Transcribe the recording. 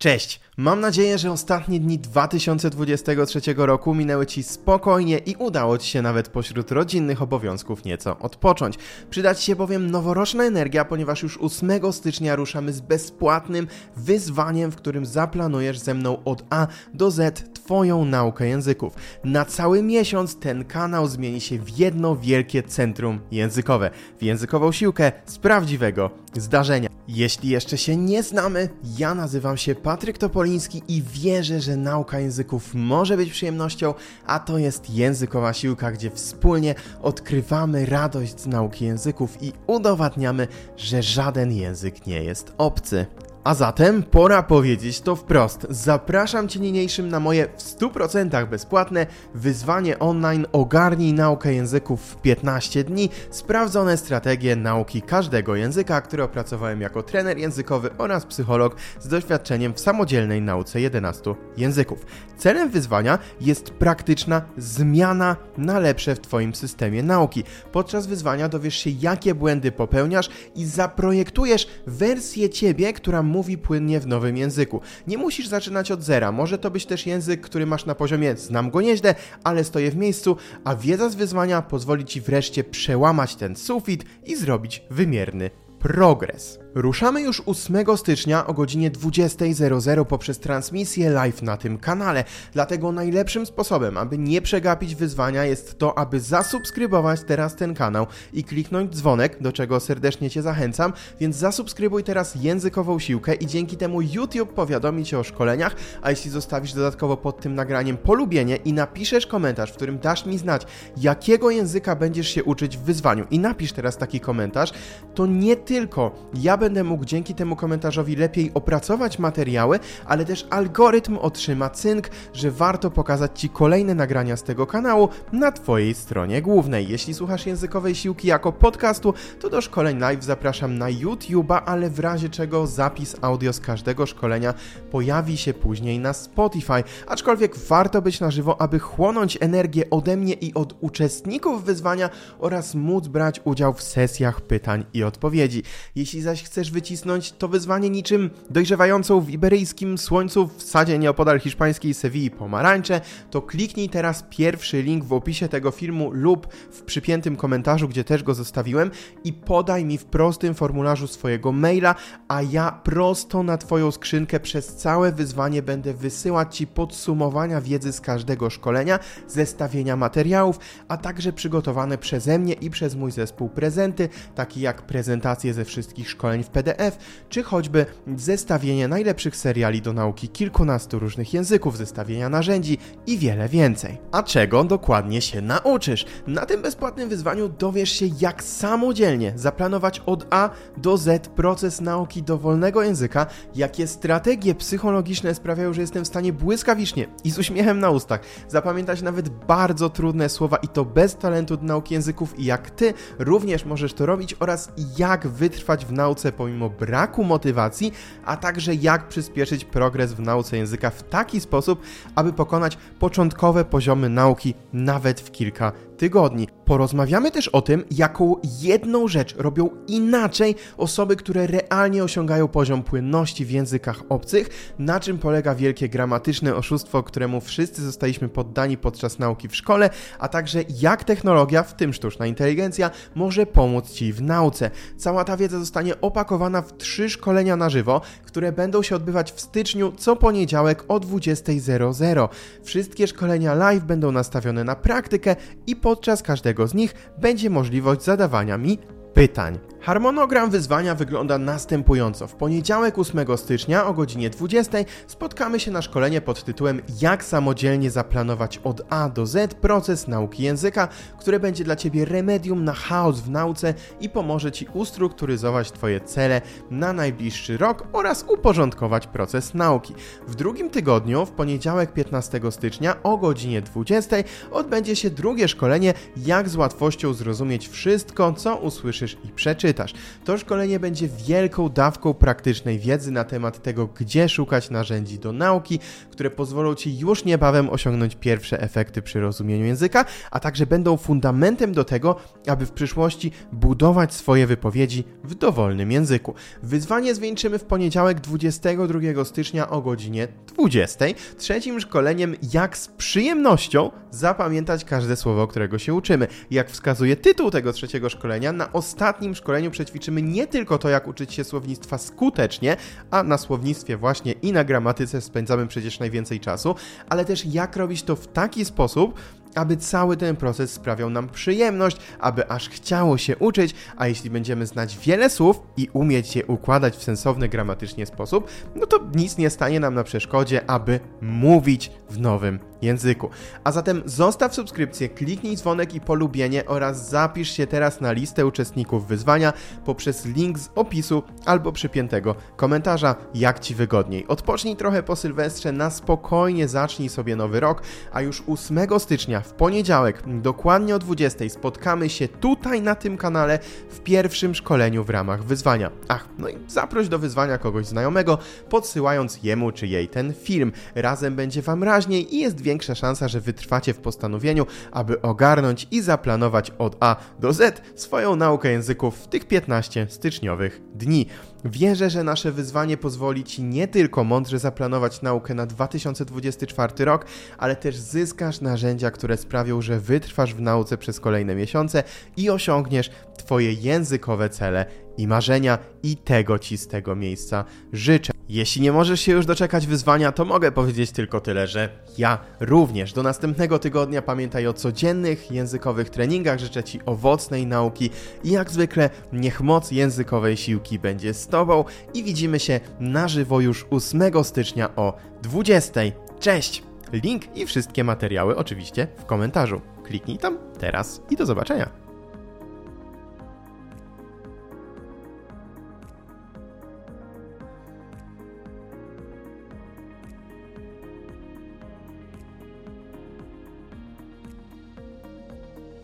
Cześć! Mam nadzieję, że ostatnie dni 2023 roku minęły Ci spokojnie i udało Ci się nawet pośród rodzinnych obowiązków nieco odpocząć. Przyda Ci się bowiem noworoczna energia, ponieważ już 8 stycznia ruszamy z bezpłatnym wyzwaniem, w którym zaplanujesz ze mną od A do Z Twoją naukę języków. Na cały miesiąc ten kanał zmieni się w jedno wielkie centrum językowe, w językową siłkę z prawdziwego zdarzenia. Jeśli jeszcze się nie znamy, ja nazywam się Patryk Topoliński i wierzę, że nauka języków może być przyjemnością, a to jest językowa siłka, gdzie wspólnie odkrywamy radość z nauki języków i udowadniamy, że żaden język nie jest obcy. A zatem pora powiedzieć to wprost. Zapraszam Cię niniejszym na moje w 100% bezpłatne wyzwanie online Ogarnij naukę języków w 15 dni, sprawdzone strategie nauki każdego języka, które opracowałem jako trener językowy oraz psycholog z doświadczeniem w samodzielnej nauce 11 języków. Celem wyzwania jest praktyczna zmiana na lepsze w Twoim systemie nauki. Podczas wyzwania dowiesz się, jakie błędy popełniasz i zaprojektujesz wersję Ciebie, która mówi płynnie w nowym języku. Nie musisz zaczynać od zera, może to być też język, który masz na poziomie znam go nieźle, ale stoję w miejscu, a wiedza z wyzwania pozwoli Ci wreszcie przełamać ten sufit i zrobić wymierny progres. Ruszamy już 8 stycznia o godzinie 20.00 poprzez transmisję live na tym kanale, dlatego najlepszym sposobem, aby nie przegapić wyzwania jest to, aby zasubskrybować teraz ten kanał i kliknąć dzwonek, do czego serdecznie Cię zachęcam, więc zasubskrybuj teraz językową siłkę i dzięki temu YouTube powiadomi Cię o szkoleniach, a jeśli zostawisz dodatkowo pod tym nagraniem polubienie i napiszesz komentarz, w którym dasz mi znać, jakiego języka będziesz się uczyć w wyzwaniu i napisz teraz taki komentarz, to nie tylko ja będę mógł dzięki temu komentarzowi lepiej opracować materiały, ale też algorytm otrzyma cynk, że warto pokazać Ci kolejne nagrania z tego kanału na Twojej stronie głównej. Jeśli słuchasz językowej siłki jako podcastu, to do szkoleń live zapraszam na YouTube'a, ale w razie czego zapis audio z każdego szkolenia pojawi się później na Spotify. Aczkolwiek warto być na żywo, aby chłonąć energię ode mnie i od uczestników wyzwania oraz móc brać udział w sesjach pytań i odpowiedzi. Jeśli zaś chcesz wycisnąć to wyzwanie niczym dojrzewającą w iberyjskim słońcu w sadzie nieopodal hiszpańskiej Sewilli pomarańcze, to kliknij teraz pierwszy link w opisie tego filmu lub w przypiętym komentarzu, gdzie też go zostawiłem i podaj mi w prostym formularzu swojego maila, a ja prosto na Twoją skrzynkę przez całe wyzwanie będę wysyłać Ci podsumowania wiedzy z każdego szkolenia, zestawienia materiałów, a także przygotowane przeze mnie i przez mój zespół prezenty, takie jak prezentacje ze wszystkich szkoleń w PDF, czy choćby zestawienie najlepszych seriali do nauki kilkunastu różnych języków, zestawienia narzędzi i wiele więcej. A czego dokładnie się nauczysz? Na tym bezpłatnym wyzwaniu dowiesz się, jak samodzielnie zaplanować od A do Z proces nauki dowolnego języka, jakie strategie psychologiczne sprawiają, że jestem w stanie błyskawicznie i z uśmiechem na ustach zapamiętać nawet bardzo trudne słowa i to bez talentu do nauki języków i jak ty również możesz to robić oraz jak wytrwać w nauce pomimo braku motywacji, a także jak przyspieszyć progres w nauce języka w taki sposób, aby pokonać początkowe poziomy nauki nawet w kilka tygodni. Porozmawiamy też o tym, jaką jedną rzecz robią inaczej osoby, które realnie osiągają poziom płynności w językach obcych, na czym polega wielkie gramatyczne oszustwo, któremu wszyscy zostaliśmy poddani podczas nauki w szkole, a także jak technologia, w tym sztuczna inteligencja, może pomóc Ci w nauce. Cała ta wiedza zostanie opakowana w trzy szkolenia na żywo, które będą się odbywać w styczniu co poniedziałek o 20.00. Wszystkie szkolenia live będą nastawione na praktykę i podczas każdego z nich będzie możliwość zadawania mi pytań. Harmonogram wyzwania wygląda następująco. W poniedziałek 8 stycznia o godzinie 20 spotkamy się na szkolenie pod tytułem Jak samodzielnie zaplanować od A do Z proces nauki języka, które będzie dla Ciebie remedium na chaos w nauce i pomoże Ci ustrukturyzować Twoje cele na najbliższy rok oraz uporządkować proces nauki. W drugim tygodniu, w poniedziałek 15 stycznia o godzinie 20 odbędzie się drugie szkolenie Jak z łatwością zrozumieć wszystko, co usłyszysz i przeczytasz. To szkolenie będzie wielką dawką praktycznej wiedzy na temat tego, gdzie szukać narzędzi do nauki, które pozwolą Ci już niebawem osiągnąć pierwsze efekty przy rozumieniu języka, a także będą fundamentem do tego, aby w przyszłości budować swoje wypowiedzi w dowolnym języku. Wyzwanie zwieńczymy w poniedziałek 22 stycznia o godzinie 20. Trzecim szkoleniem, jak z przyjemnością zapamiętać każde słowo, którego się uczymy. Jak wskazuje tytuł tego trzeciego szkolenia, na ostatnim szkoleniu przećwiczymy nie tylko to, jak uczyć się słownictwa skutecznie, a na słownictwie właśnie i na gramatyce spędzamy przecież najwięcej czasu, ale też jak robić to w taki sposób, aby cały ten proces sprawiał nam przyjemność, aby aż chciało się uczyć, a jeśli będziemy znać wiele słów i umieć je układać w sensowny gramatycznie sposób, no to nic nie stanie nam na przeszkodzie, aby mówić w nowym języku. A zatem zostaw subskrypcję, kliknij dzwonek i polubienie oraz zapisz się teraz na listę uczestników wyzwania poprzez link z opisu albo przypiętego komentarza, jak Ci wygodniej. Odpocznij trochę po Sylwestrze, na spokojnie zacznij sobie nowy rok, a już 8 stycznia w poniedziałek, dokładnie o 20 spotkamy się tutaj na tym kanale w pierwszym szkoleniu w ramach wyzwania. Ach, no i zaproś do wyzwania kogoś znajomego, podsyłając jemu czy jej ten film. Razem będzie Wam raźniej i jest większa szansa, że wytrwacie w postanowieniu, aby ogarnąć i zaplanować od A do Z swoją naukę języków w tych 15 styczniowych dni. Wierzę, że nasze wyzwanie pozwoli Ci nie tylko mądrze zaplanować naukę na 2024 rok, ale też zyskasz narzędzia, które sprawią, że wytrwasz w nauce przez kolejne miesiące i osiągniesz Twoje językowe cele i marzenia i tego Ci z tego miejsca życzę. Jeśli nie możesz się już doczekać wyzwania, to mogę powiedzieć tylko tyle, że ja również. Do następnego tygodnia pamiętaj o codziennych językowych treningach, życzę Ci owocnej nauki i jak zwykle niech moc językowej siłki będzie z Tobą i widzimy się na żywo już 8 stycznia o 20. Cześć! Link i wszystkie materiały oczywiście w komentarzu. Kliknij tam teraz i do zobaczenia.